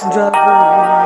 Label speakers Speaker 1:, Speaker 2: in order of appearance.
Speaker 1: dragons.